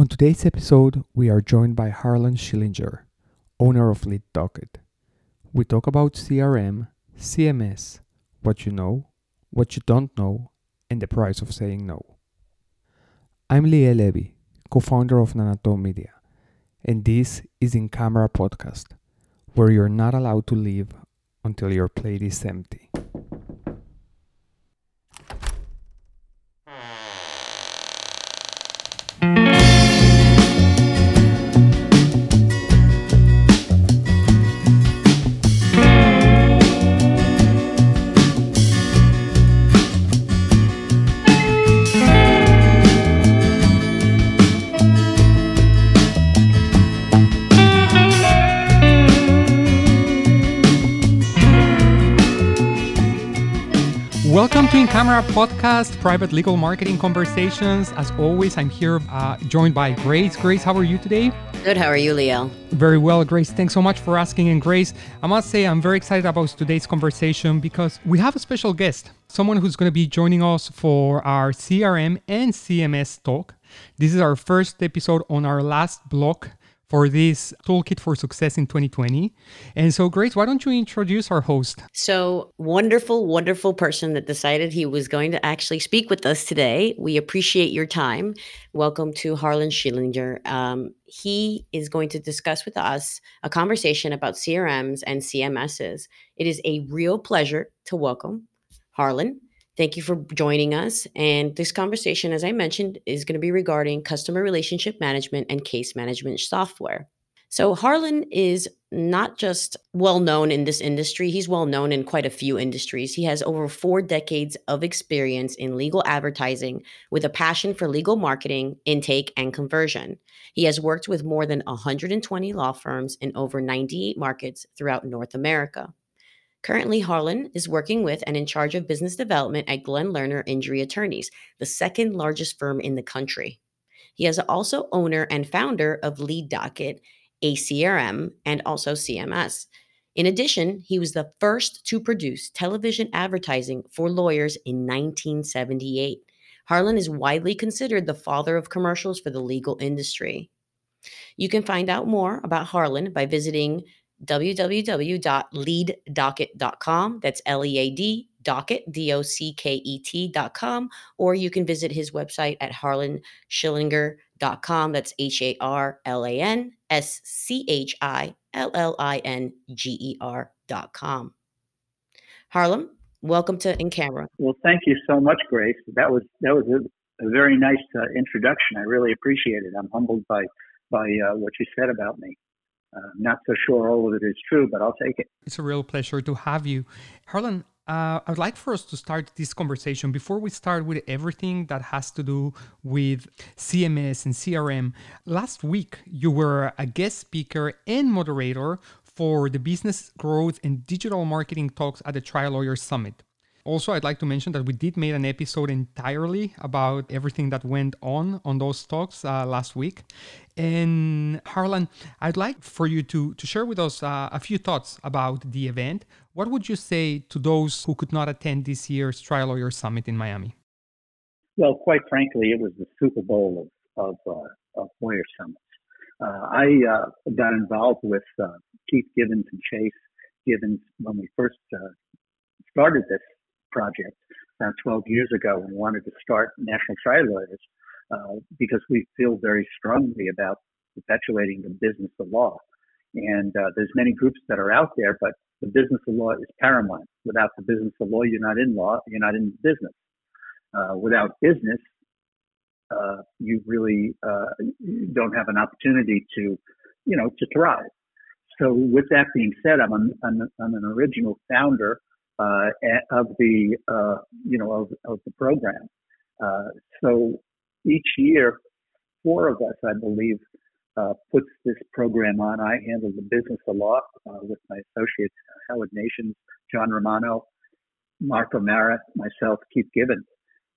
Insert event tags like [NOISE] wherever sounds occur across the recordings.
On today's episode, we are joined by Harlan Schillinger, owner of Lead Docket. We talk about CRM, CMS, what you know, what you don't know, and the price of saying no. I'm Liel Levy, co founder of Nanato Media, and this is In Camera Podcast, where you're not allowed to leave until your plate is empty. Camera Podcast, private legal marketing conversations. As always, I'm here uh, joined by Grace. Grace, how are you today? Good. How are you, Leo? Very well, Grace. Thanks so much for asking. And Grace, I must say, I'm very excited about today's conversation because we have a special guest, someone who's going to be joining us for our CRM and CMS talk. This is our first episode on our last block for this toolkit for success in 2020. And so, Grace, why don't you introduce our host? So, wonderful, wonderful person that decided he was going to actually speak with us today. We appreciate your time. Welcome to Harlan Schillinger. Um, he is going to discuss with us a conversation about CRMs and CMSs. It is a real pleasure to welcome Harlan. Thank you for joining us. And this conversation, as I mentioned, is going to be regarding customer relationship management and case management software. So, Harlan is not just well known in this industry, he's well known in quite a few industries. He has over four decades of experience in legal advertising with a passion for legal marketing, intake, and conversion. He has worked with more than 120 law firms in over 98 markets throughout North America. Currently, Harlan is working with and in charge of business development at Glenn Lerner Injury Attorneys, the second largest firm in the country. He is also owner and founder of Lead Docket, ACRM, and also CMS. In addition, he was the first to produce television advertising for lawyers in 1978. Harlan is widely considered the father of commercials for the legal industry. You can find out more about Harlan by visiting www.leaddocket.com. That's L E A D docket, D O C K E T.com. Or you can visit his website at harlanschillinger.com. That's H A R L A N S C H I L L I N G E R.com. Harlan, welcome to In Camera. Well, thank you so much, Grace. That was that was a, a very nice uh, introduction. I really appreciate it. I'm humbled by by uh, what you said about me. Uh, not so sure all of it is true, but I'll take it. It's a real pleasure to have you. Harlan, uh, I'd like for us to start this conversation before we start with everything that has to do with CMS and CRM. Last week, you were a guest speaker and moderator for the Business Growth and Digital Marketing Talks at the Trial Lawyers Summit. Also, I'd like to mention that we did make an episode entirely about everything that went on on those talks uh, last week. And Harlan, I'd like for you to, to share with us uh, a few thoughts about the event. What would you say to those who could not attend this year's Trial Lawyer Summit in Miami? Well, quite frankly, it was the Super Bowl of, of, uh, of lawyer summits. Uh, I uh, got involved with uh, Keith Givens and Chase Givens when we first started this project around 12 years ago and wanted to start National Trial Lawyers uh, because we feel very strongly about perpetuating the business of law. And uh, there's many groups that are out there, but the business of law is paramount. Without the business of law, you're not in law, you're not in business. Uh, without business, uh, you really uh, don't have an opportunity to, you know, to thrive. So with that being said, I'm, I'm an original founder uh, of the uh, you know of, of the program. Uh, so each year, four of us, I believe, uh, puts this program on. I handle the business a lot uh, with my associates Howard Nations, John Romano, Mark O'Mara, myself, Keith Givens.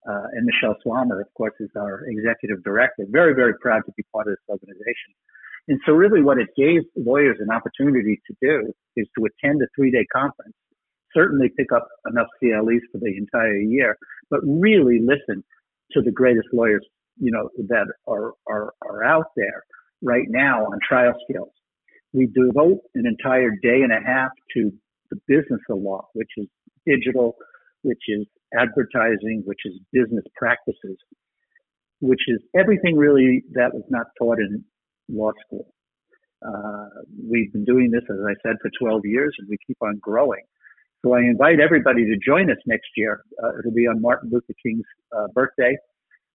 Uh, and Michelle Swalmer, of course, is our executive director. Very, very proud to be part of this organization. And so really what it gave lawyers an opportunity to do is to attend a three day conference certainly pick up enough CLEs for the entire year, but really listen to the greatest lawyers, you know, that are, are, are out there right now on trial skills. We devote an entire day and a half to the business of law, which is digital, which is advertising, which is business practices, which is everything really that was not taught in law school. Uh, we've been doing this, as I said, for 12 years, and we keep on growing. So I invite everybody to join us next year. Uh, it'll be on Martin Luther King's uh, birthday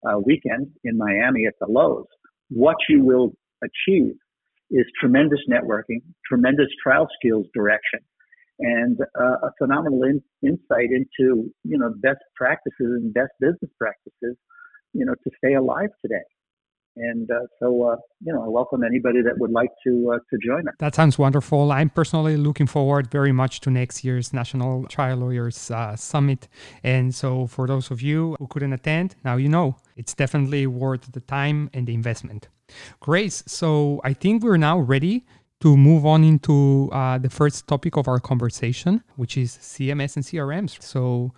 uh, weekend in Miami at the Loews. What you will achieve is tremendous networking, tremendous trial skills direction, and uh, a phenomenal in, insight into you know best practices and best business practices, you know, to stay alive today. And uh, so, uh, you know, I welcome anybody that would like to uh, to join us. That sounds wonderful. I'm personally looking forward very much to next year's National Trial Lawyers uh, Summit. And so, for those of you who couldn't attend, now you know it's definitely worth the time and the investment. Grace, so I think we're now ready to move on into uh, the first topic of our conversation, which is CMS and CRMs. So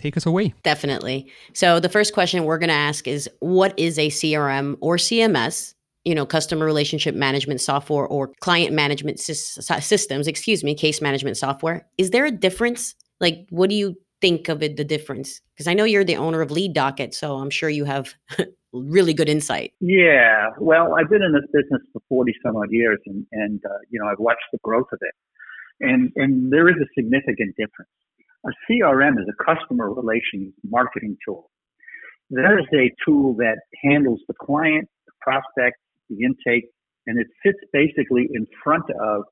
take us away. Definitely. So the first question we're going to ask is what is a CRM or CMS? You know, customer relationship management software or client management sy- systems, excuse me, case management software. Is there a difference? Like, what do you think of it, the difference? Because I know you're the owner of Lead Docket, so I'm sure you have [LAUGHS] really good insight. Yeah. Well, I've been in this business for 40 some odd years and, and uh, you know, I've watched the growth of it. And, and there is a significant difference. A CRM is a customer relations marketing tool. That is a tool that handles the client, the prospect, the intake, and it sits basically in front of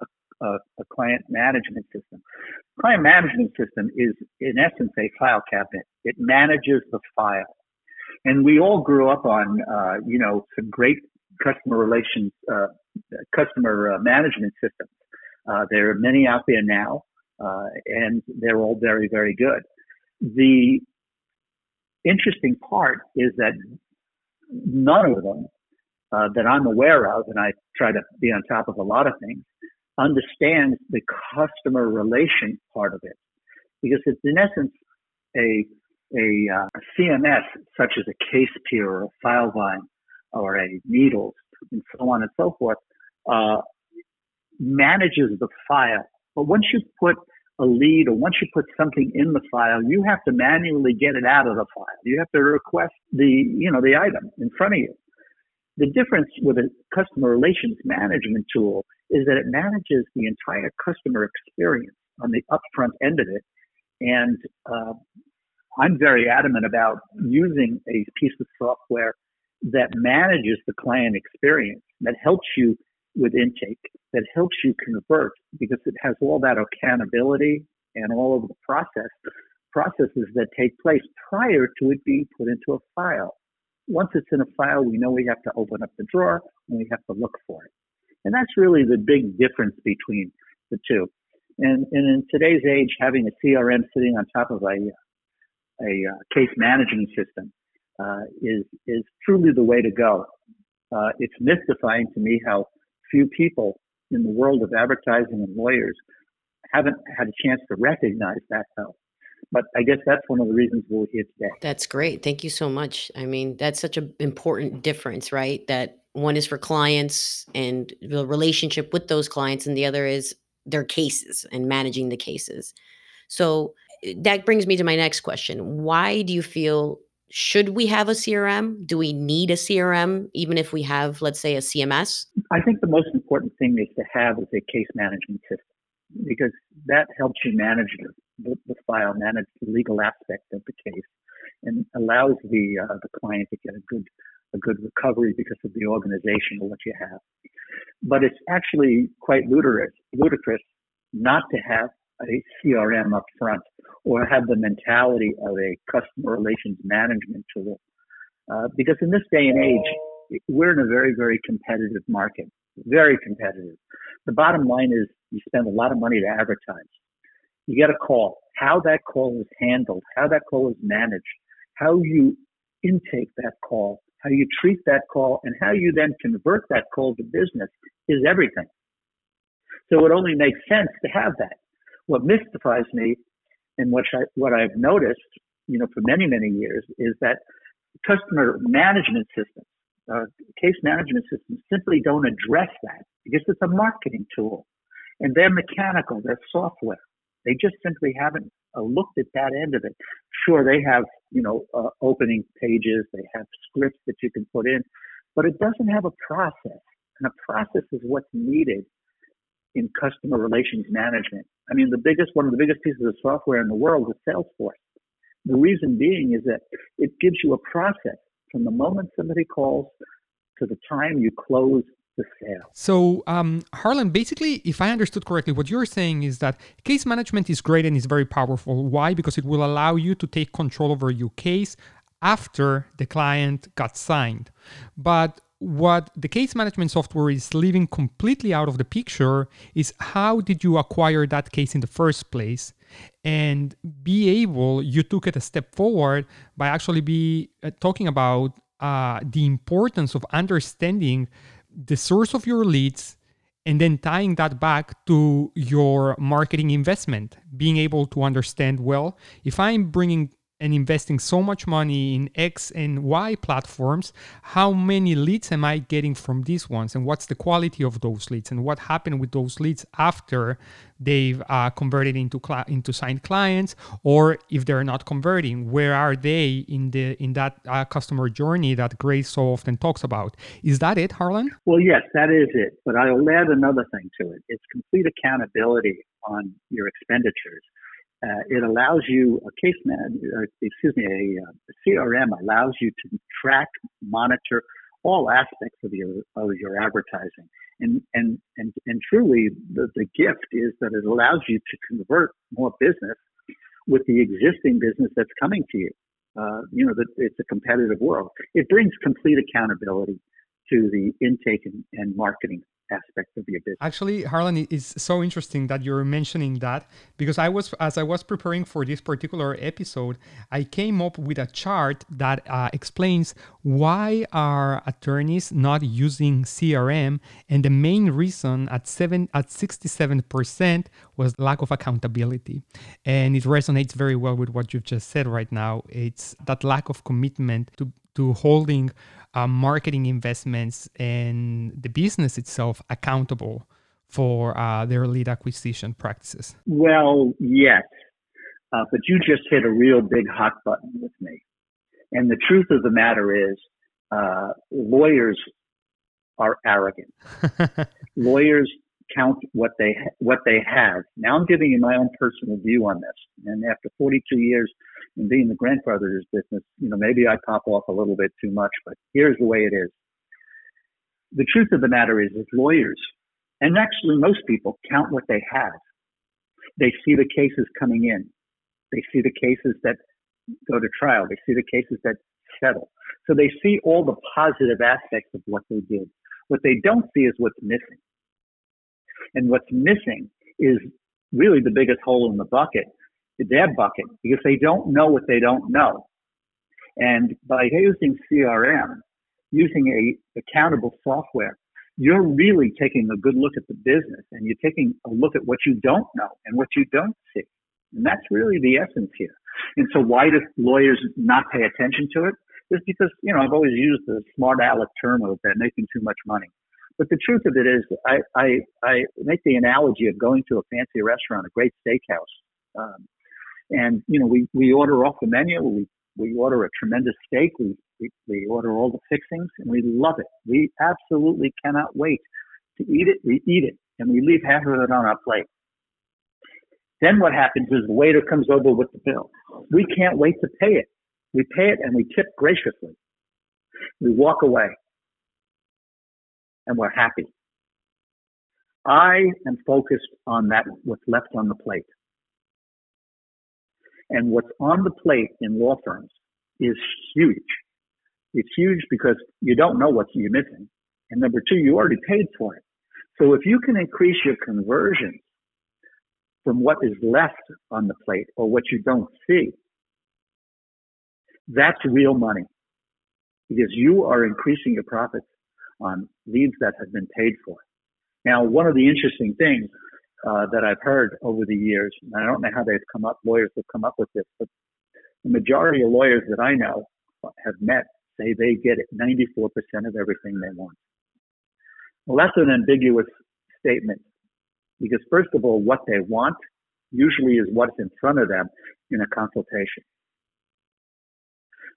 a, a, a client management system. Client management system is, in essence, a file cabinet. It manages the file. And we all grew up on, uh, you know, some great customer relations, uh, customer uh, management systems. Uh, there are many out there now uh, and they're all very, very good. The interesting part is that none of them uh, that I'm aware of, and I try to be on top of a lot of things, understands the customer relation part of it, because it's in essence a a uh, CMS such as a CasePeer or a FileVine or a Needles and so on and so forth uh, manages the file but once you put a lead or once you put something in the file, you have to manually get it out of the file. You have to request the, you know, the item in front of you. The difference with a customer relations management tool is that it manages the entire customer experience on the upfront end of it. And uh, I'm very adamant about using a piece of software that manages the client experience, that helps you with intake that helps you convert because it has all that accountability and all of the process processes that take place prior to it being put into a file. Once it's in a file, we know we have to open up the drawer and we have to look for it. And that's really the big difference between the two. And, and in today's age, having a CRM sitting on top of a, a, uh, case management system uh, is, is truly the way to go. Uh, it's mystifying to me how few people in the world of advertising and lawyers haven't had a chance to recognize that though. But I guess that's one of the reasons we're here today. That's great. Thank you so much. I mean, that's such an important difference, right? That one is for clients and the relationship with those clients, and the other is their cases and managing the cases. So eh, that brings me to my next question. Why do you feel should we have a CRM? Do we need a CRM, even if we have, let's say, a CMS? I think the most important thing is to have is a case management system because that helps you manage the, the file, manage the legal aspect of the case, and allows the uh, the client to get a good a good recovery because of the organization of what you have. But it's actually quite ludicrous, ludicrous not to have a CRM up front or have the mentality of a customer relations management tool. Uh, because in this day and age, we're in a very, very competitive market, very competitive. The bottom line is you spend a lot of money to advertise. You get a call. How that call is handled, how that call is managed, how you intake that call, how you treat that call, and how you then convert that call to business is everything. So it only makes sense to have that. What mystifies me and what I, what I've noticed, you know, for many, many years is that customer management systems, uh, case management systems simply don't address that because it's a marketing tool and they're mechanical, they're software. They just simply haven't uh, looked at that end of it. Sure, they have, you know, uh, opening pages, they have scripts that you can put in, but it doesn't have a process. And a process is what's needed in customer relations management. I mean, the biggest, one of the biggest pieces of software in the world is Salesforce. The reason being is that it gives you a process from the moment somebody calls to the time you close the sale. So, um, Harlan, basically, if I understood correctly, what you're saying is that case management is great and is very powerful. Why? Because it will allow you to take control over your case after the client got signed. But what the case management software is leaving completely out of the picture is how did you acquire that case in the first place? And be able you took it a step forward by actually be uh, talking about uh, the importance of understanding the source of your leads and then tying that back to your marketing investment being able to understand well if i'm bringing and investing so much money in X and Y platforms, how many leads am I getting from these ones? And what's the quality of those leads? And what happened with those leads after they've uh, converted into cl- into signed clients, or if they're not converting, where are they in the in that uh, customer journey that Grace so often talks about? Is that it, Harlan? Well, yes, that is it. But I'll add another thing to it. It's complete accountability on your expenditures. Uh, it allows you a case man, uh, excuse me, a, a, CRM allows you to track, monitor all aspects of your of your advertising, and and and and truly, the, the gift is that it allows you to convert more business with the existing business that's coming to you. Uh, you know, it's a competitive world. It brings complete accountability to the intake and, and marketing aspect of your business. Actually, Harlan, it's so interesting that you're mentioning that because I was, as I was preparing for this particular episode, I came up with a chart that uh, explains why are attorneys not using CRM, and the main reason at seven at 67% was lack of accountability, and it resonates very well with what you've just said right now. It's that lack of commitment to to holding uh, marketing investments and the business itself accountable for uh, their lead acquisition practices? Well, yes. Uh, but you just hit a real big hot button with me. And the truth of the matter is, uh, lawyers are arrogant. [LAUGHS] lawyers count what they ha- what they have. Now I'm giving you my own personal view on this. And after 42 years in being the grandfather's business, you know, maybe I pop off a little bit too much, but here's the way it is. The truth of the matter is, is lawyers, and actually most people count what they have. They see the cases coming in. They see the cases that go to trial. They see the cases that settle. So they see all the positive aspects of what they did. What they don't see is what's missing. And what's missing is really the biggest hole in the bucket, their bucket, because they don't know what they don't know. And by using CRM, using a accountable software, you're really taking a good look at the business and you're taking a look at what you don't know and what you don't see. And that's really the essence here. And so why do lawyers not pay attention to it? It's because, you know, I've always used the smart aleck term of that making too much money. But the truth of it is, I, I, I make the analogy of going to a fancy restaurant, a great steakhouse. Um, and, you know, we, we order off the menu. We, we order a tremendous steak. We, we, we order all the fixings and we love it. We absolutely cannot wait to eat it. We eat it and we leave half of it on our plate. Then what happens is the waiter comes over with the bill. We can't wait to pay it. We pay it and we tip graciously. We walk away and we're happy. I am focused on that, what's left on the plate. And what's on the plate in law firms is huge. It's huge because you don't know what you're missing. And number two, you already paid for it. So if you can increase your conversion from what is left on the plate or what you don't see, that's real money because you are increasing your profits on leads that have been paid for. Now, one of the interesting things uh, that I've heard over the years, and I don't know how they've come up, lawyers have come up with this, but the majority of lawyers that I know have met say they get it 94% of everything they want. Well, that's an ambiguous statement because, first of all, what they want usually is what's in front of them in a consultation.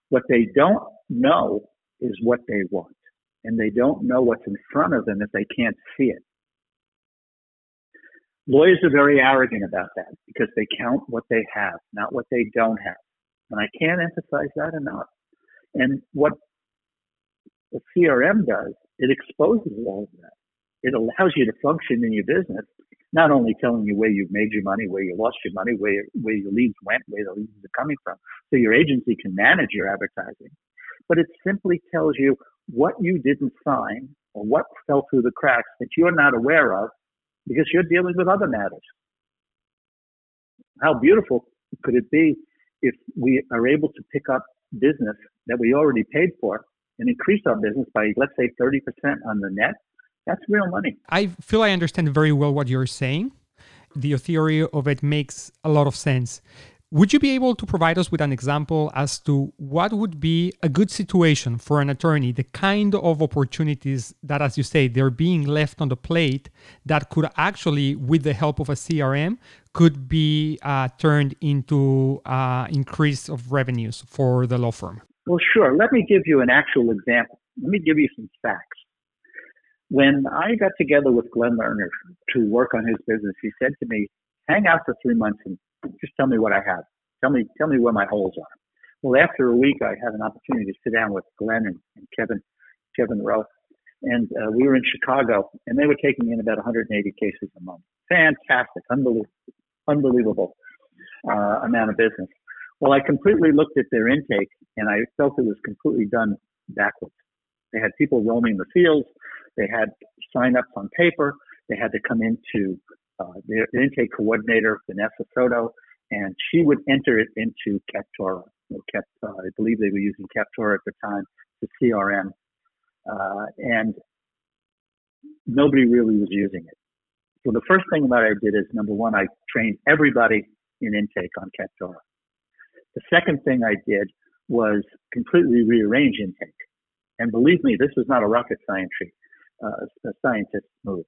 What they don't know is what they want, and they don't know what's in front of them if they can't see it. Lawyers are very arrogant about that because they count what they have, not what they don't have. And I can't emphasize that enough. And what the CRM does, it exposes all of that. It allows you to function in your business, not only telling you where you've made your money, where you lost your money, where, where your leads went, where the leads are coming from. So your agency can manage your advertising, but it simply tells you what you didn't sign or what fell through the cracks that you're not aware of because you're dealing with other matters. How beautiful could it be if we are able to pick up business that we already paid for and increase our business by, let's say, 30% on the net? That's real money. I feel I understand very well what you're saying. The theory of it makes a lot of sense. Would you be able to provide us with an example as to what would be a good situation for an attorney, the kind of opportunities that, as you say, they're being left on the plate that could actually, with the help of a CRM, could be uh, turned into uh, increase of revenues for the law firm? Well, sure. Let me give you an actual example. Let me give you some facts. When I got together with Glenn Lerner to work on his business, he said to me, hang out for three months and just tell me what I have. Tell me, tell me where my holes are. Well, after a week, I had an opportunity to sit down with Glenn and, and Kevin, Kevin Rowe, and uh, we were in Chicago, and they were taking in about 180 cases a month. Fantastic, unbelievable, unbelievable uh, amount of business. Well, I completely looked at their intake, and I felt it was completely done backwards. They had people roaming the fields. They had sign-ups on paper. They had to come into uh, their intake coordinator, Vanessa Soto, and she would enter it into Captorra. Uh, I believe they were using Captorra at the time, the CRM, uh, and nobody really was using it. So the first thing that I did is number one, I trained everybody in intake on Captorra. The second thing I did was completely rearrange intake. And believe me, this was not a rocket science, uh, a scientist move.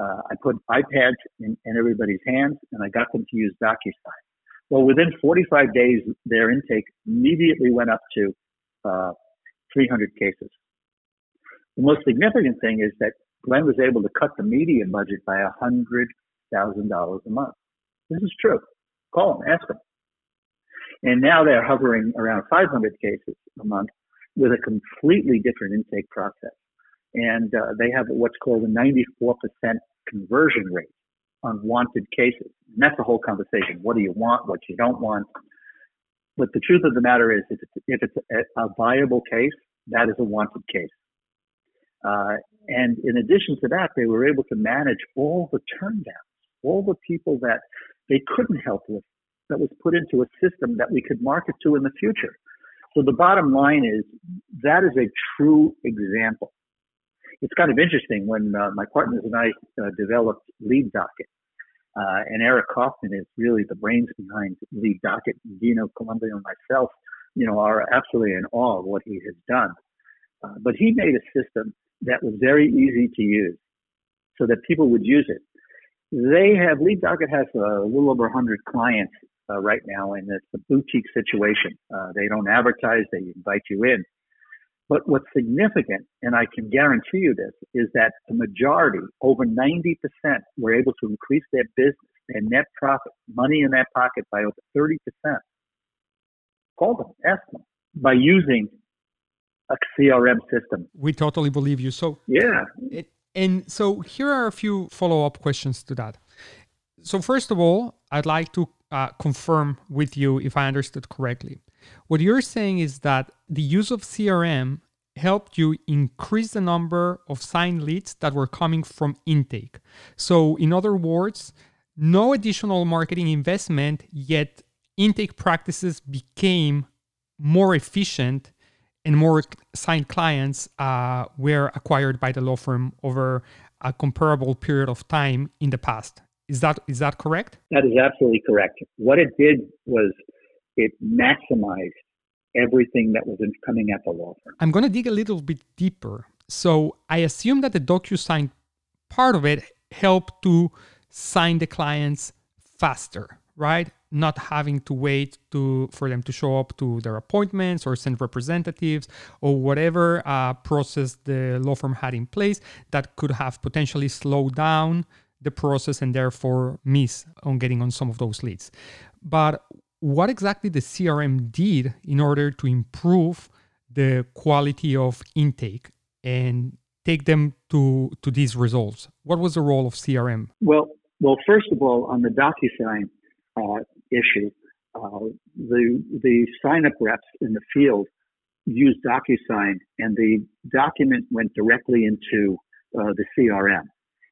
Uh, I put iPads in, in, everybody's hands and I got them to use DocuSign. Well, within 45 days, their intake immediately went up to uh, 300 cases. The most significant thing is that Glenn was able to cut the media budget by $100,000 a month. This is true. Call them, ask them. And now they're hovering around 500 cases a month with a completely different intake process and uh, they have what's called a 94% conversion rate on wanted cases. And that's the whole conversation. What do you want? What you don't want? But the truth of the matter is, if it's, if it's a, a viable case, that is a wanted case. Uh, and in addition to that, they were able to manage all the turndowns, all the people that they couldn't help with, that was put into a system that we could market to in the future. So the bottom line is that is a true example it's kind of interesting when uh, my partners and I uh, developed Lead Docket. Uh, and Eric Kaufman is really the brains behind Lead Docket. Dino Columbia and myself, you know, are absolutely in awe of what he has done. Uh, but he made a system that was very easy to use so that people would use it. They have, Lead Docket has a little over 100 clients uh, right now, and it's a boutique situation. Uh, they don't advertise, they invite you in. But what's significant, and I can guarantee you this, is that the majority, over 90%, were able to increase their business, their net profit, money in their pocket by over 30%. Call them, ask them, by using a CRM system. We totally believe you. So, yeah. It, and so here are a few follow up questions to that. So, first of all, I'd like to uh, confirm with you if I understood correctly. What you're saying is that the use of CRM helped you increase the number of signed leads that were coming from intake. So, in other words, no additional marketing investment, yet intake practices became more efficient and more signed clients uh, were acquired by the law firm over a comparable period of time in the past. Is that is that correct? That is absolutely correct. What it did was it maximized everything that was coming at the law firm. I'm going to dig a little bit deeper. So I assume that the DocuSign part of it helped to sign the clients faster, right? Not having to wait to for them to show up to their appointments or send representatives or whatever uh, process the law firm had in place that could have potentially slowed down the process and therefore miss on getting on some of those leads. But what exactly the CRM did in order to improve the quality of intake and take them to to these results? What was the role of CRM? Well, well, first of all, on the DocuSign uh, issue, uh, the the sign up reps in the field used DocuSign, and the document went directly into uh, the CRM,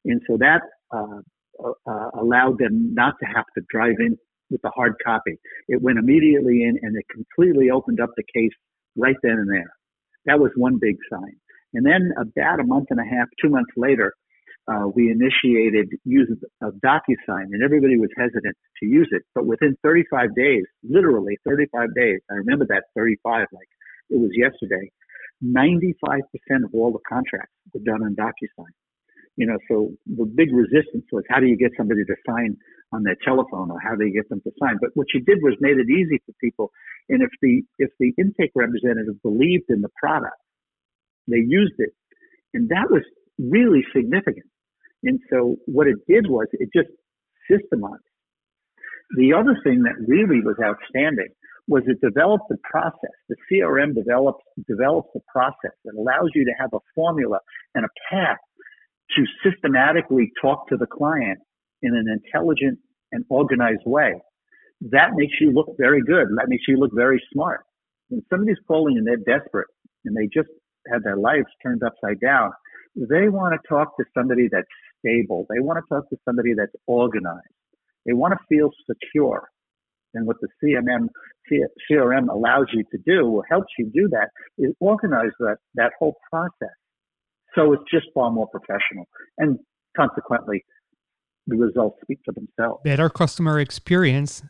and so that uh, uh, allowed them not to have to drive in with the hard copy. It went immediately in and it completely opened up the case right then and there. That was one big sign. And then about a month and a half, two months later, uh, we initiated use of DocuSign, and everybody was hesitant to use it. But within 35 days, literally 35 days, I remember that 35 like it was yesterday. 95% of all the contracts were done on DocuSign. You know, so the big resistance was how do you get somebody to sign on their telephone or how do you get them to sign? But what you did was made it easy for people. And if the if the intake representative believed in the product, they used it. And that was really significant. And so what it did was it just systemized. The other thing that really was outstanding was it developed a process. The CRM develops develops a process that allows you to have a formula and a path to systematically talk to the client in an intelligent and organized way. That makes you look very good. That makes you look very smart. When somebody's calling and they're desperate and they just had their lives turned upside down, they want to talk to somebody that's stable. They want to talk to somebody that's organized. They want to feel secure. And what the CMM, CRM allows you to do, or helps you do that, is organize that, that whole process. So it's just far more professional. And consequently, the results speak for themselves. Better customer experience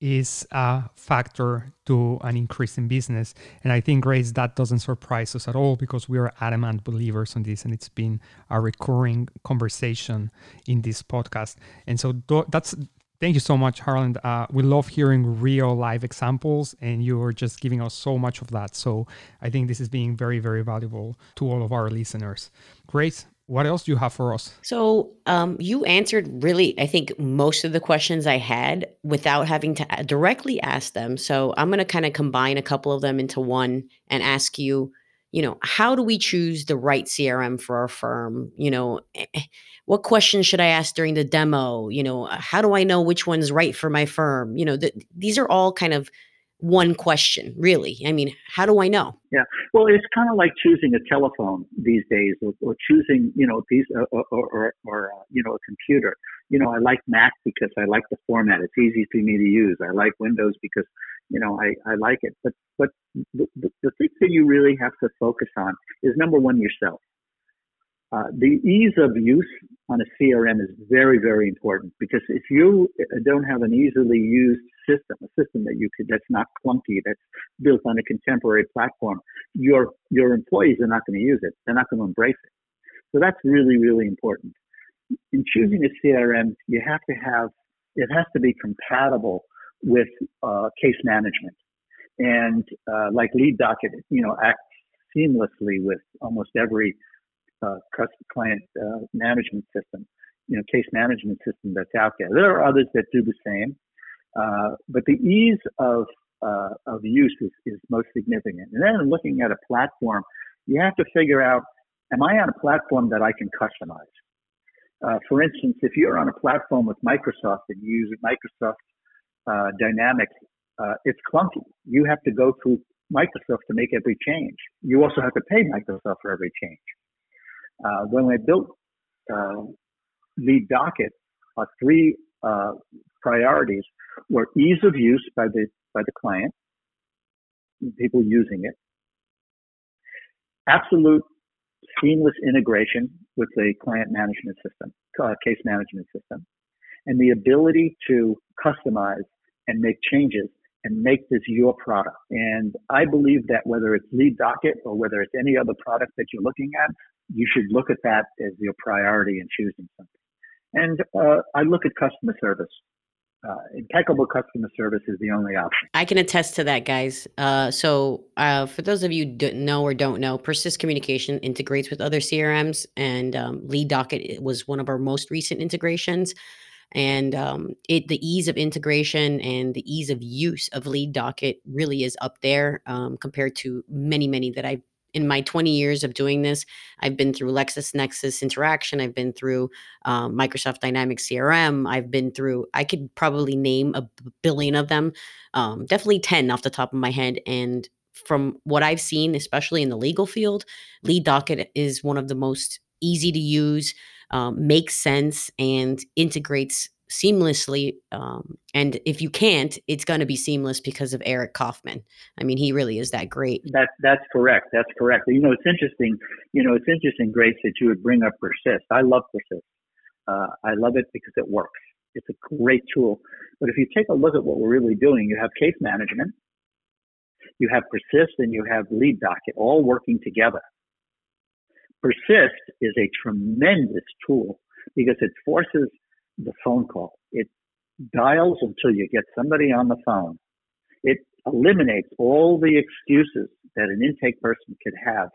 is a factor to an increase in business. And I think, Grace, that doesn't surprise us at all because we are adamant believers on this and it's been a recurring conversation in this podcast. And so that's Thank you so much, Harlan. Uh, we love hearing real live examples, and you are just giving us so much of that. So I think this is being very, very valuable to all of our listeners. Grace, what else do you have for us? So, um, you answered really, I think, most of the questions I had without having to directly ask them. So, I'm going to kind of combine a couple of them into one and ask you, you know, how do we choose the right CRM for our firm? You know, eh, eh, what questions should I ask during the demo? You know, how do I know which one's right for my firm? You know, th- these are all kind of one question, really. I mean, how do I know? Yeah, well, it's kind of like choosing a telephone these days, or, or choosing, you know, a piece uh, or, or, or uh, you know, a computer. You know, I like Mac because I like the format; it's easy for me to use. I like Windows because, you know, I, I like it. But but the, the, the thing that you really have to focus on is number one yourself. Uh, the ease of use on a CRM is very, very important because if you don't have an easily used system, a system that you could, that's not clunky, that's built on a contemporary platform, your, your employees are not going to use it. They're not going to embrace it. So that's really, really important. In choosing a CRM, you have to have, it has to be compatible with uh, case management. And uh, like LeadDocket, you know, acts seamlessly with almost every uh, client uh, management system, you know, case management system that's out there. There are others that do the same, uh, but the ease of uh, of use is, is most significant. And then looking at a platform, you have to figure out, am I on a platform that I can customize? Uh, for instance, if you're on a platform with Microsoft and you use Microsoft uh, Dynamics, it's clunky. You have to go through Microsoft to make every change. You also have to pay Microsoft for every change. Uh, when I built uh, LeadDocket, our three uh, priorities were ease of use by the by the client, people using it, absolute seamless integration with the client management system, uh, case management system, and the ability to customize and make changes and make this your product. And I believe that whether it's Lead Docket or whether it's any other product that you're looking at, you should look at that as your priority in choosing something. And uh, I look at customer service. Uh, impeccable customer service is the only option. I can attest to that, guys. Uh, so, uh, for those of you don't know or don't know, Persist Communication integrates with other CRMs, and um, Lead Docket was one of our most recent integrations and um, it the ease of integration and the ease of use of lead docket really is up there um, compared to many many that i've in my 20 years of doing this i've been through LexisNexis interaction i've been through um, microsoft dynamics crm i've been through i could probably name a billion of them um, definitely 10 off the top of my head and from what i've seen especially in the legal field lead docket is one of the most easy to use um, makes sense and integrates seamlessly. Um, and if you can't, it's going to be seamless because of Eric Kaufman. I mean, he really is that great. That that's correct. That's correct. You know, it's interesting. You know, it's interesting, Grace, that you would bring up Persist. I love Persist. Uh, I love it because it works. It's a great tool. But if you take a look at what we're really doing, you have case management, you have Persist, and you have Lead Docket all working together. Persist is a tremendous tool because it forces the phone call. It dials until you get somebody on the phone. It eliminates all the excuses that an intake person could have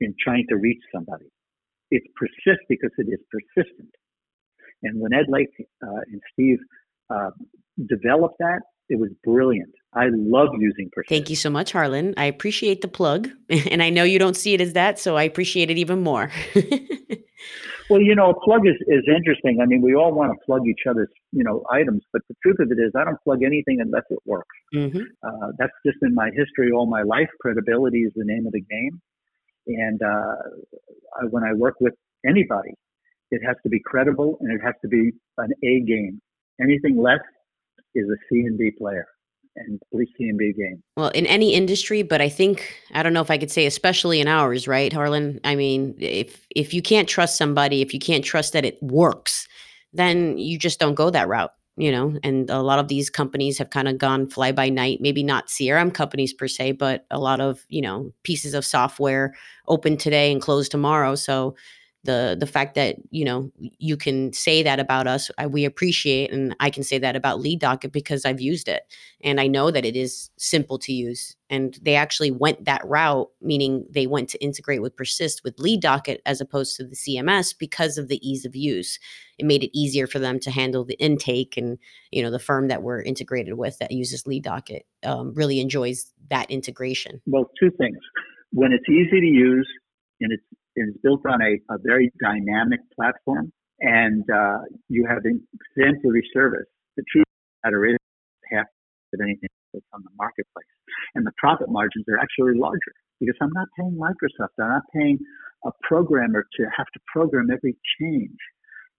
in trying to reach somebody. It persists because it is persistent. And when Ed Lake uh, and Steve uh, developed that, it was brilliant. I love using Persist. Thank you so much, Harlan. I appreciate the plug. [LAUGHS] And I know you don't see it as that, so I appreciate it even more. [LAUGHS] well, you know, a plug is, is interesting. I mean, we all want to plug each other's, you know, items, but the truth of it is I don't plug anything unless it works. Mm-hmm. Uh, that's just in my history all my life. Credibility is the name of the game. And uh, I, when I work with anybody, it has to be credible and it has to be an A game. Anything less is a C and B player and police C and B game. Well, in any industry, but I think I don't know if I could say especially in ours, right, Harlan? I mean, if if you can't trust somebody, if you can't trust that it works, then you just don't go that route you know and a lot of these companies have kind of gone fly by night maybe not crm companies per se but a lot of you know pieces of software open today and close tomorrow so the the fact that you know you can say that about us I, we appreciate and i can say that about lead docket because i've used it and i know that it is simple to use and they actually went that route meaning they went to integrate with persist with lead docket as opposed to the cms because of the ease of use. It made it easier for them to handle the intake and you know the firm that we're integrated with that uses lead docket um, really enjoys that integration. Well two things. When it's easy to use and it's is built on a, a very dynamic platform, and uh, you have exemplary service. The truth of the matter is half of anything that's on the marketplace, and the profit margins are actually larger because I'm not paying Microsoft. I'm not paying a programmer to have to program every change.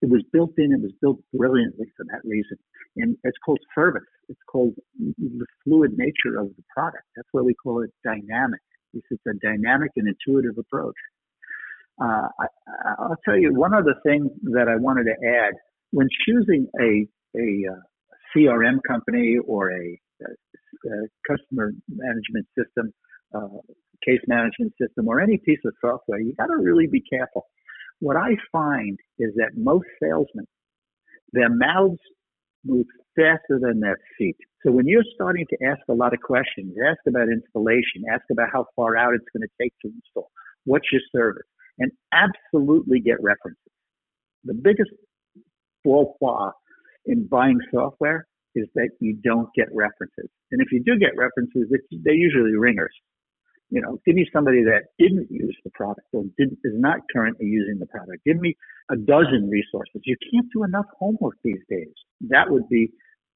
It was built in. It was built brilliantly for that reason. And it's called service. It's called the fluid nature of the product. That's why we call it dynamic. It's a dynamic and intuitive approach. Uh, I, will tell you one other thing that I wanted to add. When choosing a, a uh, CRM company or a, a, a customer management system, uh, case management system, or any piece of software, you got to really be careful. What I find is that most salesmen, their mouths move faster than their feet. So when you're starting to ask a lot of questions, ask about installation, ask about how far out it's going to take to install, what's your service, and absolutely get references. The biggest faux pas in buying software is that you don't get references. And if you do get references, they're usually ringers. You know, give me somebody that didn't use the product or is not currently using the product. Give me a dozen resources. You can't do enough homework these days. That would be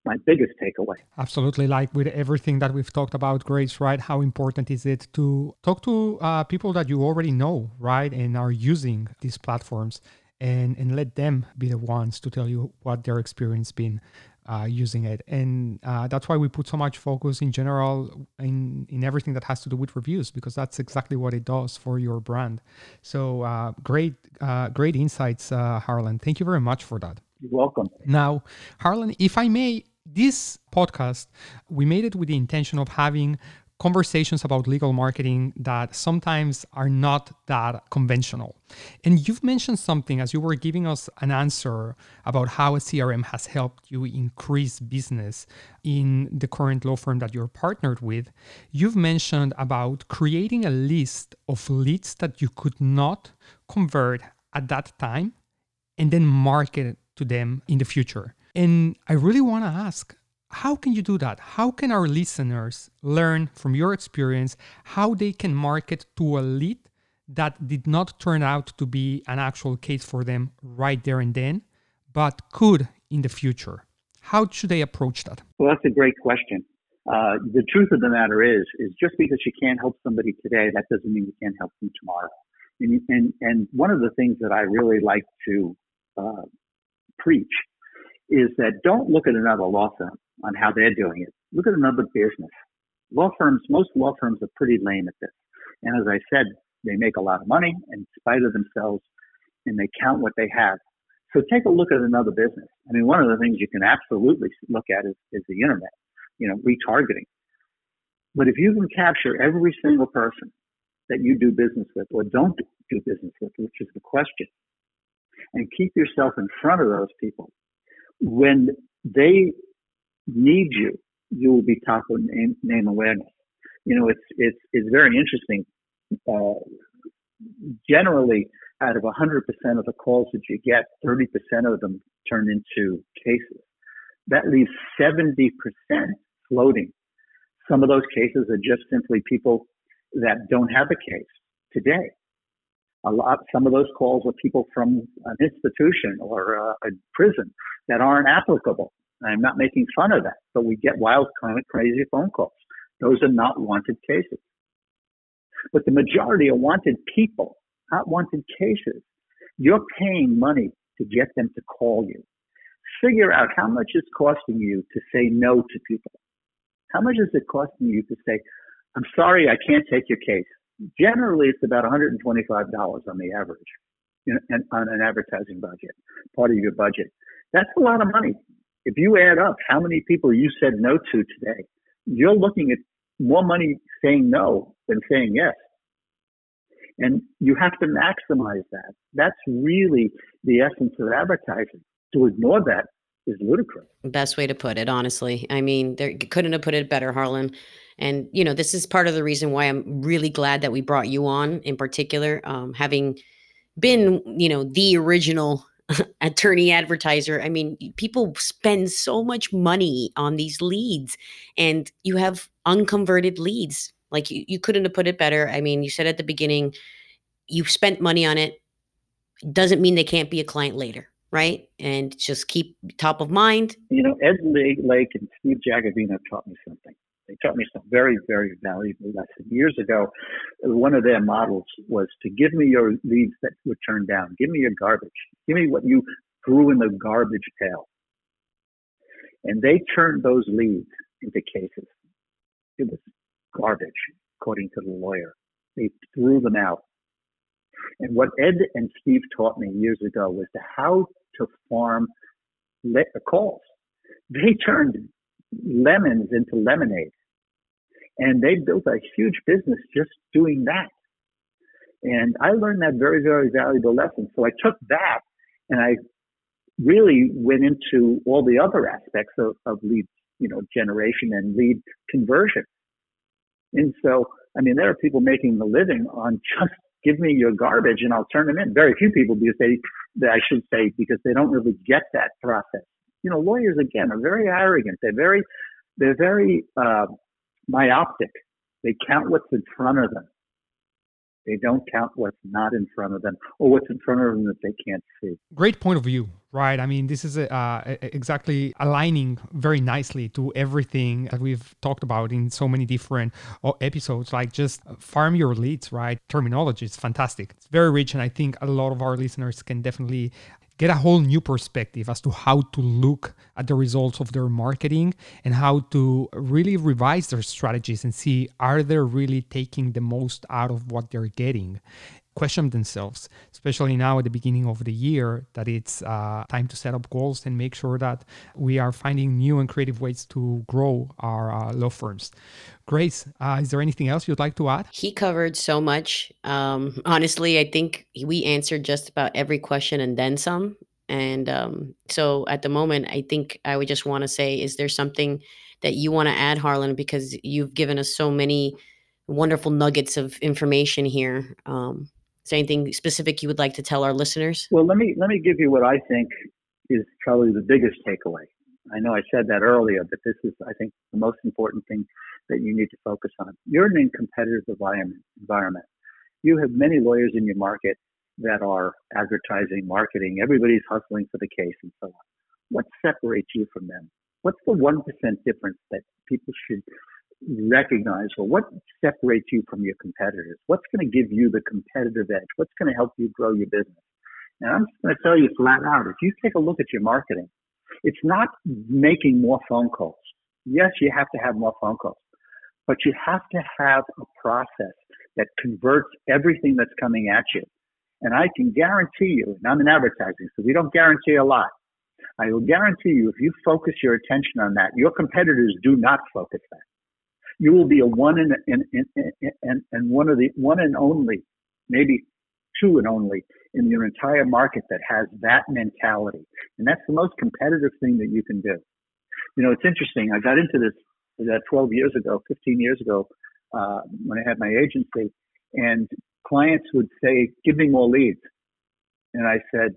my biggest takeaway. Absolutely. Like with everything that we've talked about, Grace, right? How important is it to talk to uh, people that you already know, right? And are using these platforms and, and let them be the ones to tell you what their experience been uh, using it. And uh, that's why we put so much focus in general in, in everything that has to do with reviews, because that's exactly what it does for your brand. So uh, great, uh, great insights, uh, Harlan. Thank you very much for that. You're welcome. Now, Harlan, if I may, this podcast, we made it with the intention of having conversations about legal marketing that sometimes are not that conventional. And you've mentioned something as you were giving us an answer about how a CRM has helped you increase business in the current law firm that you're partnered with. You've mentioned about creating a list of leads that you could not convert at that time and then market to them in the future. And I really want to ask how can you do that? How can our listeners learn from your experience how they can market to a lead that did not turn out to be an actual case for them right there and then, but could in the future? How should they approach that? Well, that's a great question. Uh, the truth of the matter is, is just because you can't help somebody today, that doesn't mean you can't help them tomorrow. And, and, and one of the things that I really like to uh, preach is that don't look at another law firm on how they're doing it. Look at another business. Law firms, most law firms are pretty lame at this. And as I said, they make a lot of money in spite of themselves and they count what they have. So take a look at another business. I mean, one of the things you can absolutely look at is, is the internet, you know, retargeting. But if you can capture every single person that you do business with or don't do business with, which is the question, and keep yourself in front of those people, when they need you, you will be top of name, name awareness. You know, it's it's it's very interesting. Uh, generally, out of 100% of the calls that you get, 30% of them turn into cases. That leaves 70% floating. Some of those cases are just simply people that don't have a case today. A lot, some of those calls are people from an institution or a, a prison that aren't applicable. I'm not making fun of that, but we get wild, crazy phone calls. Those are not wanted cases. But the majority are wanted people, not wanted cases. You're paying money to get them to call you. Figure out how much it's costing you to say no to people. How much is it costing you to say, I'm sorry, I can't take your case? Generally, it's about $125 on the average you know, on an advertising budget, part of your budget. That's a lot of money if you add up how many people you said no to today, you're looking at more money saying no than saying yes. And you have to maximize that. That's really the essence of advertising. To ignore that is ludicrous. Best way to put it, honestly. I mean, there couldn't have put it better, Harlan. And you know, this is part of the reason why I'm really glad that we brought you on, in particular, um, having been, you know, the original [LAUGHS] attorney advertiser. I mean, people spend so much money on these leads, and you have unconverted leads. Like you, you couldn't have put it better. I mean, you said at the beginning, you've spent money on it. Doesn't mean they can't be a client later, right? And just keep top of mind. You know, Ed Lake and Steve Jagovino taught me something. They taught me some very, very valuable lesson. Years ago, one of their models was to give me your leads that were turned down. Give me your garbage. Give me what you threw in the garbage pail. And they turned those leads into cases. It was garbage, according to the lawyer. They threw them out. And what Ed and Steve taught me years ago was to how to farm le- calls. They turned lemons into lemonade. And they built a huge business just doing that. And I learned that very, very valuable lesson. So I took that and I really went into all the other aspects of, of lead, you know, generation and lead conversion. And so, I mean, there are people making a living on just give me your garbage and I'll turn them in. Very few people do because they, I should say, because they don't really get that process. You know, lawyers again are very arrogant. They're very, they're very uh, myopic. They count what's in front of them. They don't count what's not in front of them or what's in front of them that they can't see. Great point of view, right? I mean, this is uh, exactly aligning very nicely to everything that we've talked about in so many different uh, episodes. Like just farm your leads, right? Terminology is fantastic. It's very rich, and I think a lot of our listeners can definitely get a whole new perspective as to how to look at the results of their marketing and how to really revise their strategies and see are they really taking the most out of what they're getting question themselves, especially now at the beginning of the year, that it's uh, time to set up goals and make sure that we are finding new and creative ways to grow our uh, law firms. Grace, uh, is there anything else you'd like to add? He covered so much. Um, honestly, I think we answered just about every question and then some. And um, so at the moment, I think I would just want to say, is there something that you want to add, Harlan? Because you've given us so many wonderful nuggets of information here. Um, is there anything specific you would like to tell our listeners? Well, let me let me give you what I think is probably the biggest takeaway. I know I said that earlier, but this is, I think, the most important thing that you need to focus on. You're in a competitive environment. Environment. You have many lawyers in your market that are advertising, marketing. Everybody's hustling for the case and so on. What separates you from them? What's the one percent difference that people should recognize well what separates you from your competitors? What's going to give you the competitive edge? What's going to help you grow your business? And i'm just going to tell you flat out if you take a look at your marketing it's not making more phone calls. Yes you have to have more phone calls but you have to have a process that converts everything that's coming at you. And i can guarantee you and i'm in advertising so we don't guarantee a lot. I will guarantee you, if you focus your attention on that, your competitors do not focus that you will be a one and and, and, and one of the one and only, maybe two and only in your entire market that has that mentality. And that's the most competitive thing that you can do. You know, it's interesting. I got into this uh, 12 years ago, 15 years ago, uh, when I had my agency, and clients would say, "Give me more leads," and I said,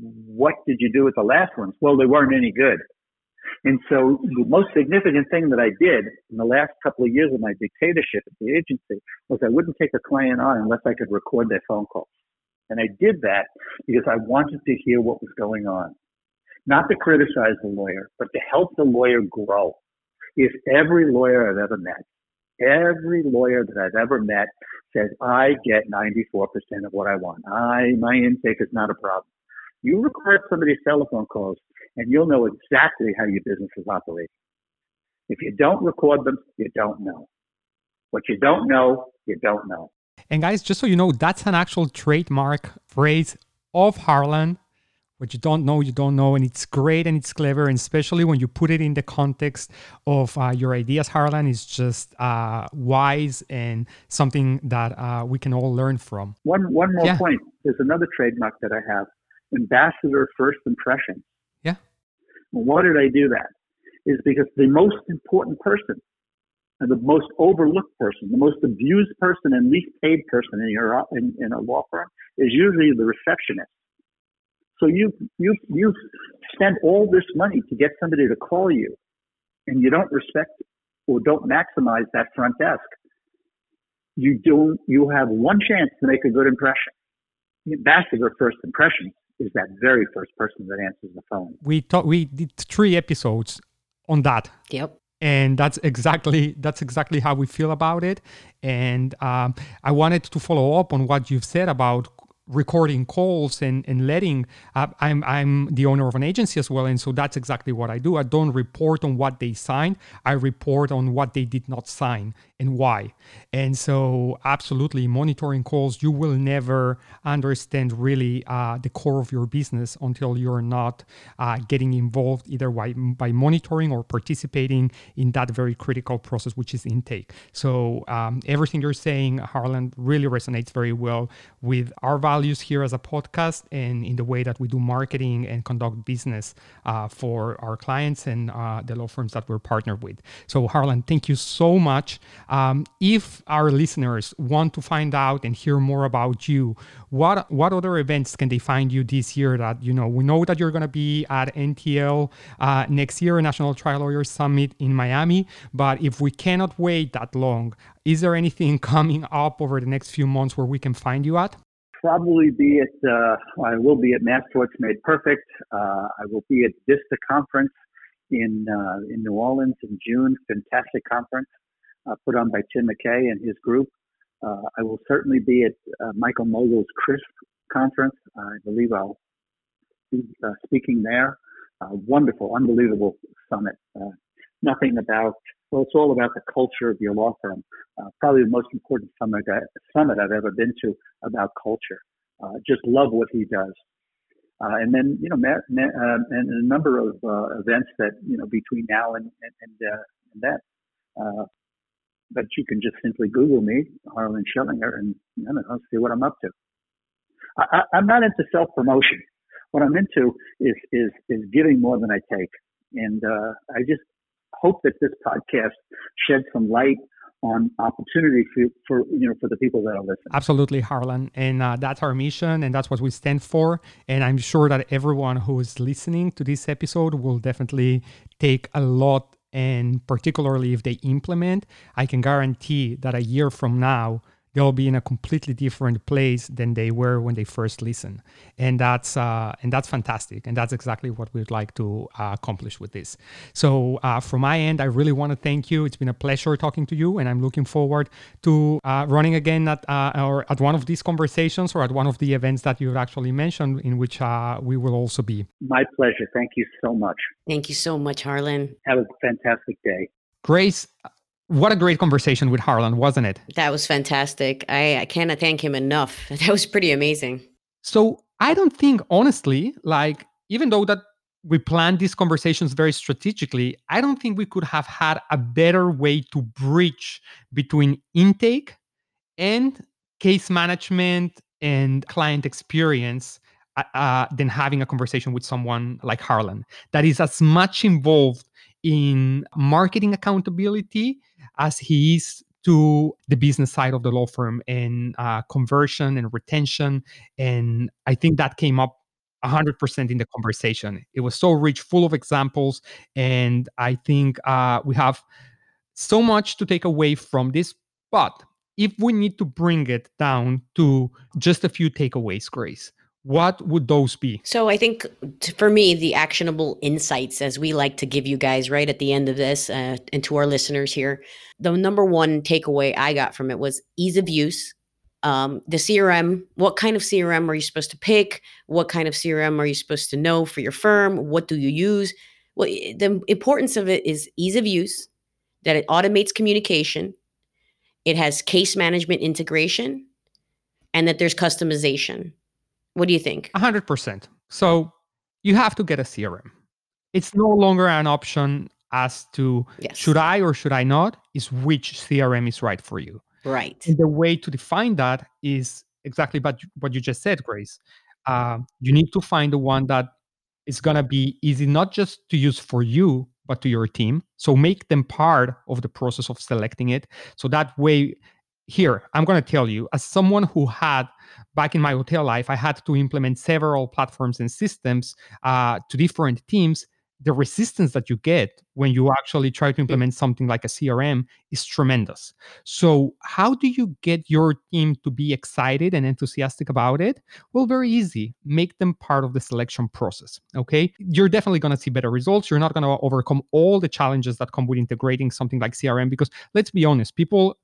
"What did you do with the last ones?" Well, they weren't any good. And so the most significant thing that I did in the last couple of years of my dictatorship at the agency was I wouldn't take a client on unless I could record their phone calls. And I did that because I wanted to hear what was going on. Not to criticize the lawyer, but to help the lawyer grow. If every lawyer I've ever met, every lawyer that I've ever met says, I get 94% of what I want. I, my intake is not a problem. You record somebody's telephone calls and you'll know exactly how your business is operating. If you don't record them, you don't know. What you don't know, you don't know. And guys, just so you know, that's an actual trademark phrase of Harlan. What you don't know, you don't know. And it's great and it's clever. And especially when you put it in the context of uh, your ideas, Harlan is just uh, wise and something that uh, we can all learn from. One, one more yeah. point. There's another trademark that I have ambassador first impression. Yeah. Why did I do that? Is because the most important person and the most overlooked person, the most abused person and least paid person in your in, in a law firm is usually the receptionist. So you you you spend all this money to get somebody to call you, and you don't respect or don't maximize that front desk. You don't. You have one chance to make a good impression. Ambassador first impression is that very first person that answers the phone. We thought we did three episodes on that. Yep. And that's exactly that's exactly how we feel about it. And um, I wanted to follow up on what you've said about recording calls and, and letting uh, I'm I'm the owner of an agency as well and so that's exactly what I do I don't report on what they signed I report on what they did not sign and why. And so, absolutely, monitoring calls, you will never understand really uh, the core of your business until you're not uh, getting involved either by, by monitoring or participating in that very critical process, which is intake. So, um, everything you're saying, Harlan, really resonates very well with our values here as a podcast and in the way that we do marketing and conduct business uh, for our clients and uh, the law firms that we're partnered with. So, Harlan, thank you so much. Um, if our listeners want to find out and hear more about you, what what other events can they find you this year? That you know, we know that you're going to be at NTL uh, next year, National Trial Lawyers Summit in Miami. But if we cannot wait that long, is there anything [LAUGHS] coming up over the next few months where we can find you at? Probably be at. Uh, I will be at Mass Made Perfect. Uh, I will be at Vista Conference in uh, in New Orleans in June. Fantastic conference put on by Tim McKay and his group. Uh, I will certainly be at uh, Michael Mogill's CRISP conference. I believe I'll be speaking there. wonderful, unbelievable summit. nothing about Well, it's all about the culture of your law firm. Uh, probably the most important summit, uh, summit I've ever been to about culture. Uh, just love what he does. Uh, and then, you know, Matt, Matt, uh, and a number of uh, events that, you know, between now and, and, and, uh, that, uh, but you can just simply Google me, Harlan Schillinger, and you know, see what I'm up to. I, am not into self promotion. What I'm into is, is, is giving more than I take. And uh, I just hope that this podcast sheds some light on opportunity for, for, you know for the people that are listening. Absolutely, Harlan, and uh, that's our mission, and that's what we stand for. And I'm sure that everyone who is listening to this episode will definitely take a lot. And particularly if they implement, I can guarantee that a year from now, they'll be in a completely different place than they were when they first listen, and that's uh, and that's fantastic. And that's exactly what we'd like to uh, accomplish with this. So uh, from my end i really want to thank you. It's been a pleasure talking to you and i'm looking forward to uh, running again at uh, or at one of these conversations or at one of the events that you've actually mentioned in which uh, we will also be. My pleasure. Thank you so much. Thank you so much harlan. Have a fantastic day. Grace what a great conversation with Harlan, wasn't it? That was fantastic. I, I cannot thank him enough. [LAUGHS] That was pretty amazing. So I don't think, honestly, like, even though that we planned these conversations very strategically, I don't think we could have had a better way to bridge between intake and case management and client experience uh, uh than having a conversation with someone like Harlan that is as much involved in marketing accountability as he is to the business side of the law firm and uh, conversion and retention. And I think that came up 100% in the conversation. It was so rich, full of examples. And I think uh, we have so much to take away from this. But if we need to bring it down to just a few takeaways, Grace, what would those be? So I think for me, the actionable insights, as we like to give you guys right at the end of this, uh, and to our listeners here, the number one takeaway I got from it was ease of use. Um, the CRM, what kind of CRM are you supposed to pick? What kind of CRM are you supposed to know for your firm? What do you use? Well, the importance of it is ease of use, that it automates communication, it has case management integration, and that there's customization. What do you think? 100%. So you have to get a CRM. It's no longer an option as to yes. should I or should I not, is which CRM is right for you. Right. And the way to define that is exactly what you, what you just said, Grace. Uh, you need to find the one that is going to be easy, not just to use for you, but to your team. So make them part of the process of selecting it. So that way, here, I'm going to tell you, as someone who had back in my hotel life, I had to implement several platforms and systems uh, to different teams. The resistance that you get when you actually try to implement something like a CRM is tremendous. So, how do you get your team to be excited and enthusiastic about it? Well, very easy. Make them part of the selection process. Okay. You're definitely going to see better results. You're not going to overcome all the challenges that come with integrating something like CRM because let's be honest, people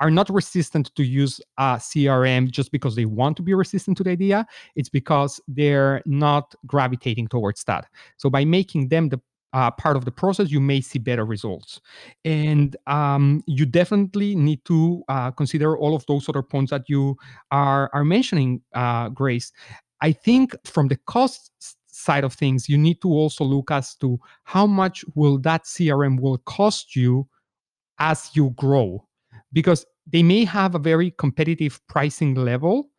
are not resistant to use a CRM just because they want to be resistant to the idea. It's because they're not gravitating towards that. So by making them the uh, part of the process, you may see better results. And um, you definitely need to uh, consider all of those other points that you are, are mentioning, uh, Grace. I think from the cost side of things, you need to also look as to how much will that CRM will cost you as you grow because they may have a very competitive pricing level,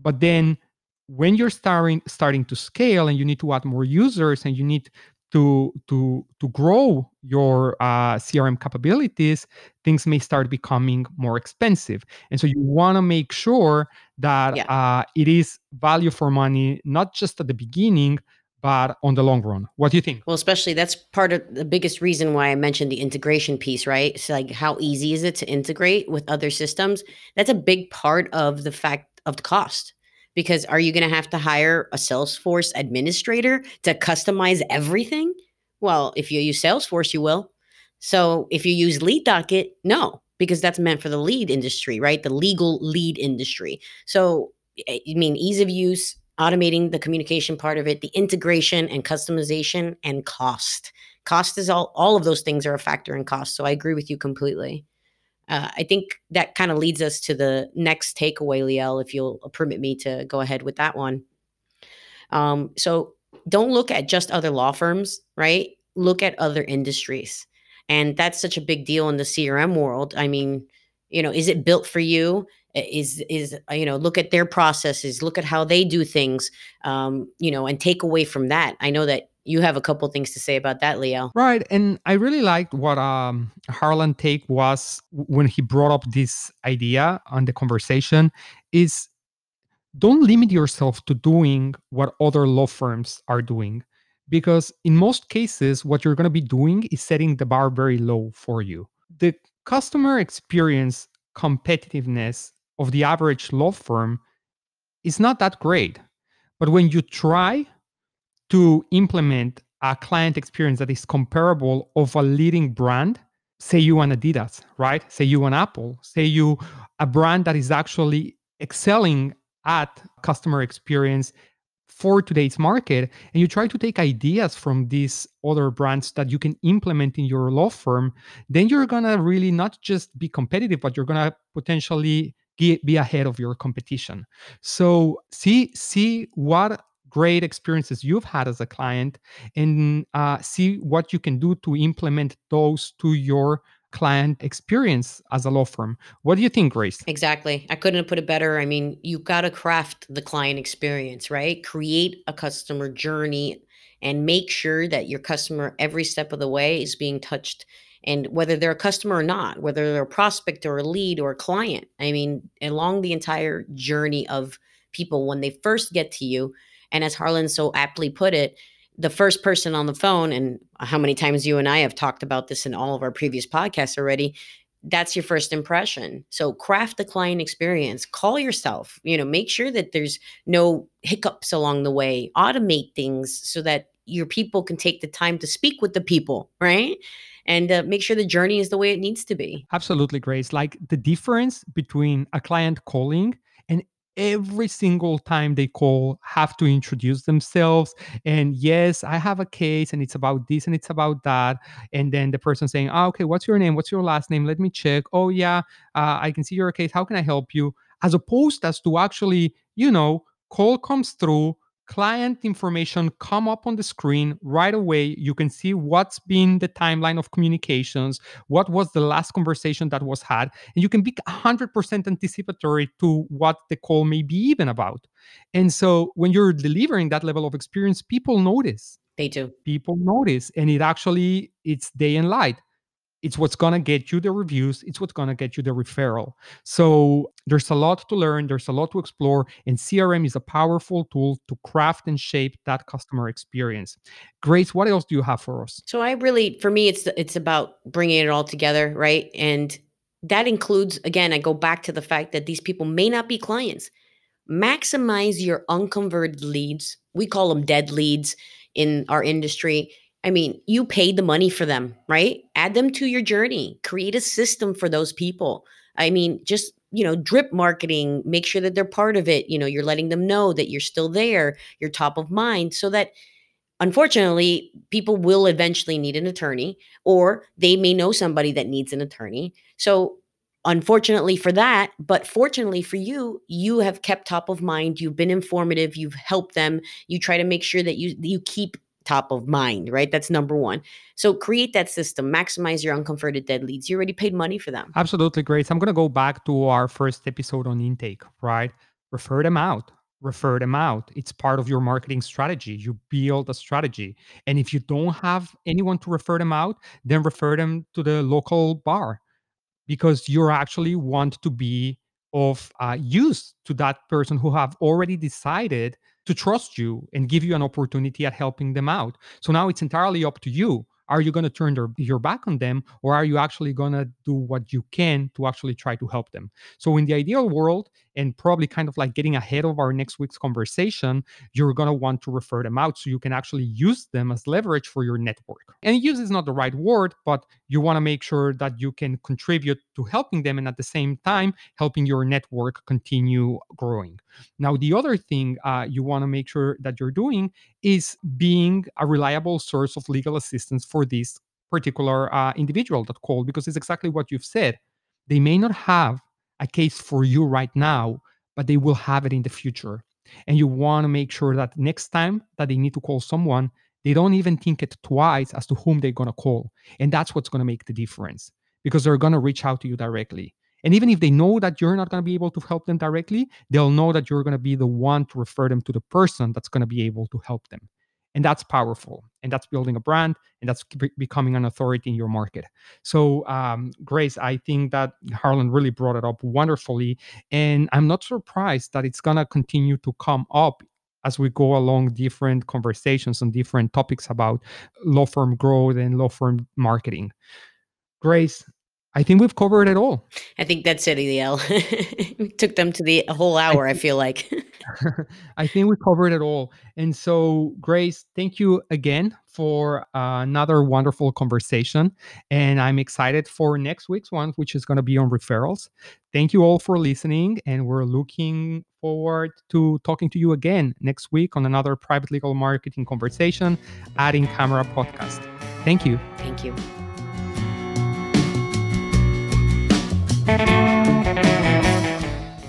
but then when you're starting starting to scale and you need to add more users and you need to to to grow your uh, CRM capabilities, things may start becoming more expensive. And so you want to make sure that yeah. uh, it is value for money, not just at the beginning, but on the long run. What do you think? Well, especially that's part of the biggest reason why I mentioned the integration piece, right? It's like how easy is it to integrate with other systems? That's a big part of the fact of the cost. Because are you going to have to hire a Salesforce administrator to customize everything? Well, if you use Salesforce, you will. So if you use LeadDocket, no, because that's meant for the lead industry, right? The legal lead industry. So, eh, I mean, ease of use, automating the communication part of it, the integration and customization and cost. cost is all all of those things are a factor in cost so i agree with you completely. Uh, i think that kind of leads us to the next takeaway liel if you'll permit me to go ahead with that one. Um, so don't look at just other law firms right? Look at other industries and that's such a big deal in the crm world. I mean you know is it built for you is is uh, you know look at their processes look at how they do things um, you know and take away from that. I know that you have a couple things to say about that Liel. Right and i really liked what um, harlan take was when he brought up this idea on the conversation is don't limit yourself to doing what other law firms are doing because in most cases what you're going to be doing is setting the bar very low for you. The customer experience competitiveness of the average law firm is not that great. But when you try to implement a client experience that is comparable of a leading brand, say you an Adidas, right? Say you an Apple, say you a brand that is actually excelling at customer experience for today's market and you try to take ideas from these other brands that you can implement in your law firm then you're going to really not just be competitive but you're going to potentially be ahead of your competition so see see what great experiences you've had as a client and uh, see what you can do to implement those to your client experience as a law firm. What do you think, Grace? Exactly. I couldn't have put it better. I mean, you've got to craft the client experience, right? Create a customer journey and make sure that your customer every step of the way is being touched and whether they're a customer or not, whether they're a prospect or a lead or a client. I mean, along the entire journey of people when they first get to you, and as Harlan so aptly put it, the first person on the phone, and how many times you and I have talked about this in all of our previous podcasts already, that's your first impression. So craft the client experience. Call yourself, you know, make sure that there's no hiccups along the way. Automate things so that your people can take the time to speak with the people, right? And uh, make sure the journey is the way it needs to be. Absolutely, Grace. Like the difference between a client calling and every single time they call have to introduce themselves and yes i have a case and it's about this and it's about that and then the person saying oh, okay what's your name what's your last name let me check oh yeah uh, i can see your case how can i help you as opposed as to actually you know call comes through client information come up on the screen right away. You can see what's been the timeline of communications what was the last conversation that was had and you can be 100% anticipatory to what the call may be even about. And so when you're delivering that level of experience people notice. They do. People notice and it actually it's day and light it's what's going to get you the reviews it's what's going to get you the referral. So there's a lot to learn there's a lot to explore and crm is a powerful tool to craft and shape that customer experience. Grace what else do you have for us? So i really for me it's it's about bringing it all together right? And that includes again i go back to the fact that these people may not be clients. Maximize your unconverted leads. We call them dead leads in our industry I mean, you paid the money for them, right? Add them to your journey. Create a system for those people. I mean, just, you know, drip marketing, make sure that they're part of it. You know, you're letting them know that you're still there, you're top of mind so that unfortunately, people will eventually need an attorney or they may know somebody that needs an attorney. So, unfortunately for that, but fortunately for you, you have kept top of mind, you've been informative, you've helped them, you try to make sure that you you keep top of mind, right? That's number one. So create that system, maximize your unconverted dead leads. You already paid money for them. Absolutely great. So I'm going to go back to our first episode on intake, right? Refer them out. Refer them out. It's part of your marketing strategy. You build a strategy. And if you don't have anyone to refer them out, then refer them to the local bar because you actually want to be of uh, use to that person who have already decided to trust you and give you an opportunity at helping them out. So now it's entirely up to you. Are you going to turn their, your back on them or are you actually going to do what you can to actually try to help them? So in the ideal world, and probably kind of like getting ahead of our next week's conversation, you're going to want to refer them out so you can actually use them as leverage for your network. And use is not the right word, but you want to make sure that you can contribute to helping them and at the same time helping your network continue growing. Now, the other thing uh, you want to make sure that you're doing is being a reliable source of legal assistance for this particular uh, individual that called because it's exactly what you've said. They may not have a case for you right now, but they will have it in the future. And you want to make sure that next time that they need to call someone, they don't even think it twice as to whom they're going to call. And that's what's going to make the difference because they're going to reach out to you directly. And even if they know that you're not going to be able to help them directly, they'll know that you're going to be the one to refer them to the person that's going to be able to help them and that's powerful and that's building a brand and that's becoming an authority in your market. So um, grace i think that harlan really brought it up wonderfully and i'm not surprised that it's going to continue to come up as we go along different conversations on different topics about law firm growth and law firm marketing. Grace I think we've covered it all. I think that's it, EL. [LAUGHS] took them to the whole hour, I, I feel like. [LAUGHS] [LAUGHS] I think we covered it all. And so, Grace, thank you again for uh, another wonderful conversation. And I'm excited for next week's one, which is going to be on referrals. Thank you all for listening. And we're looking forward to talking to you again next week on another private legal marketing conversation at In Camera Podcast. Thank you. Thank you.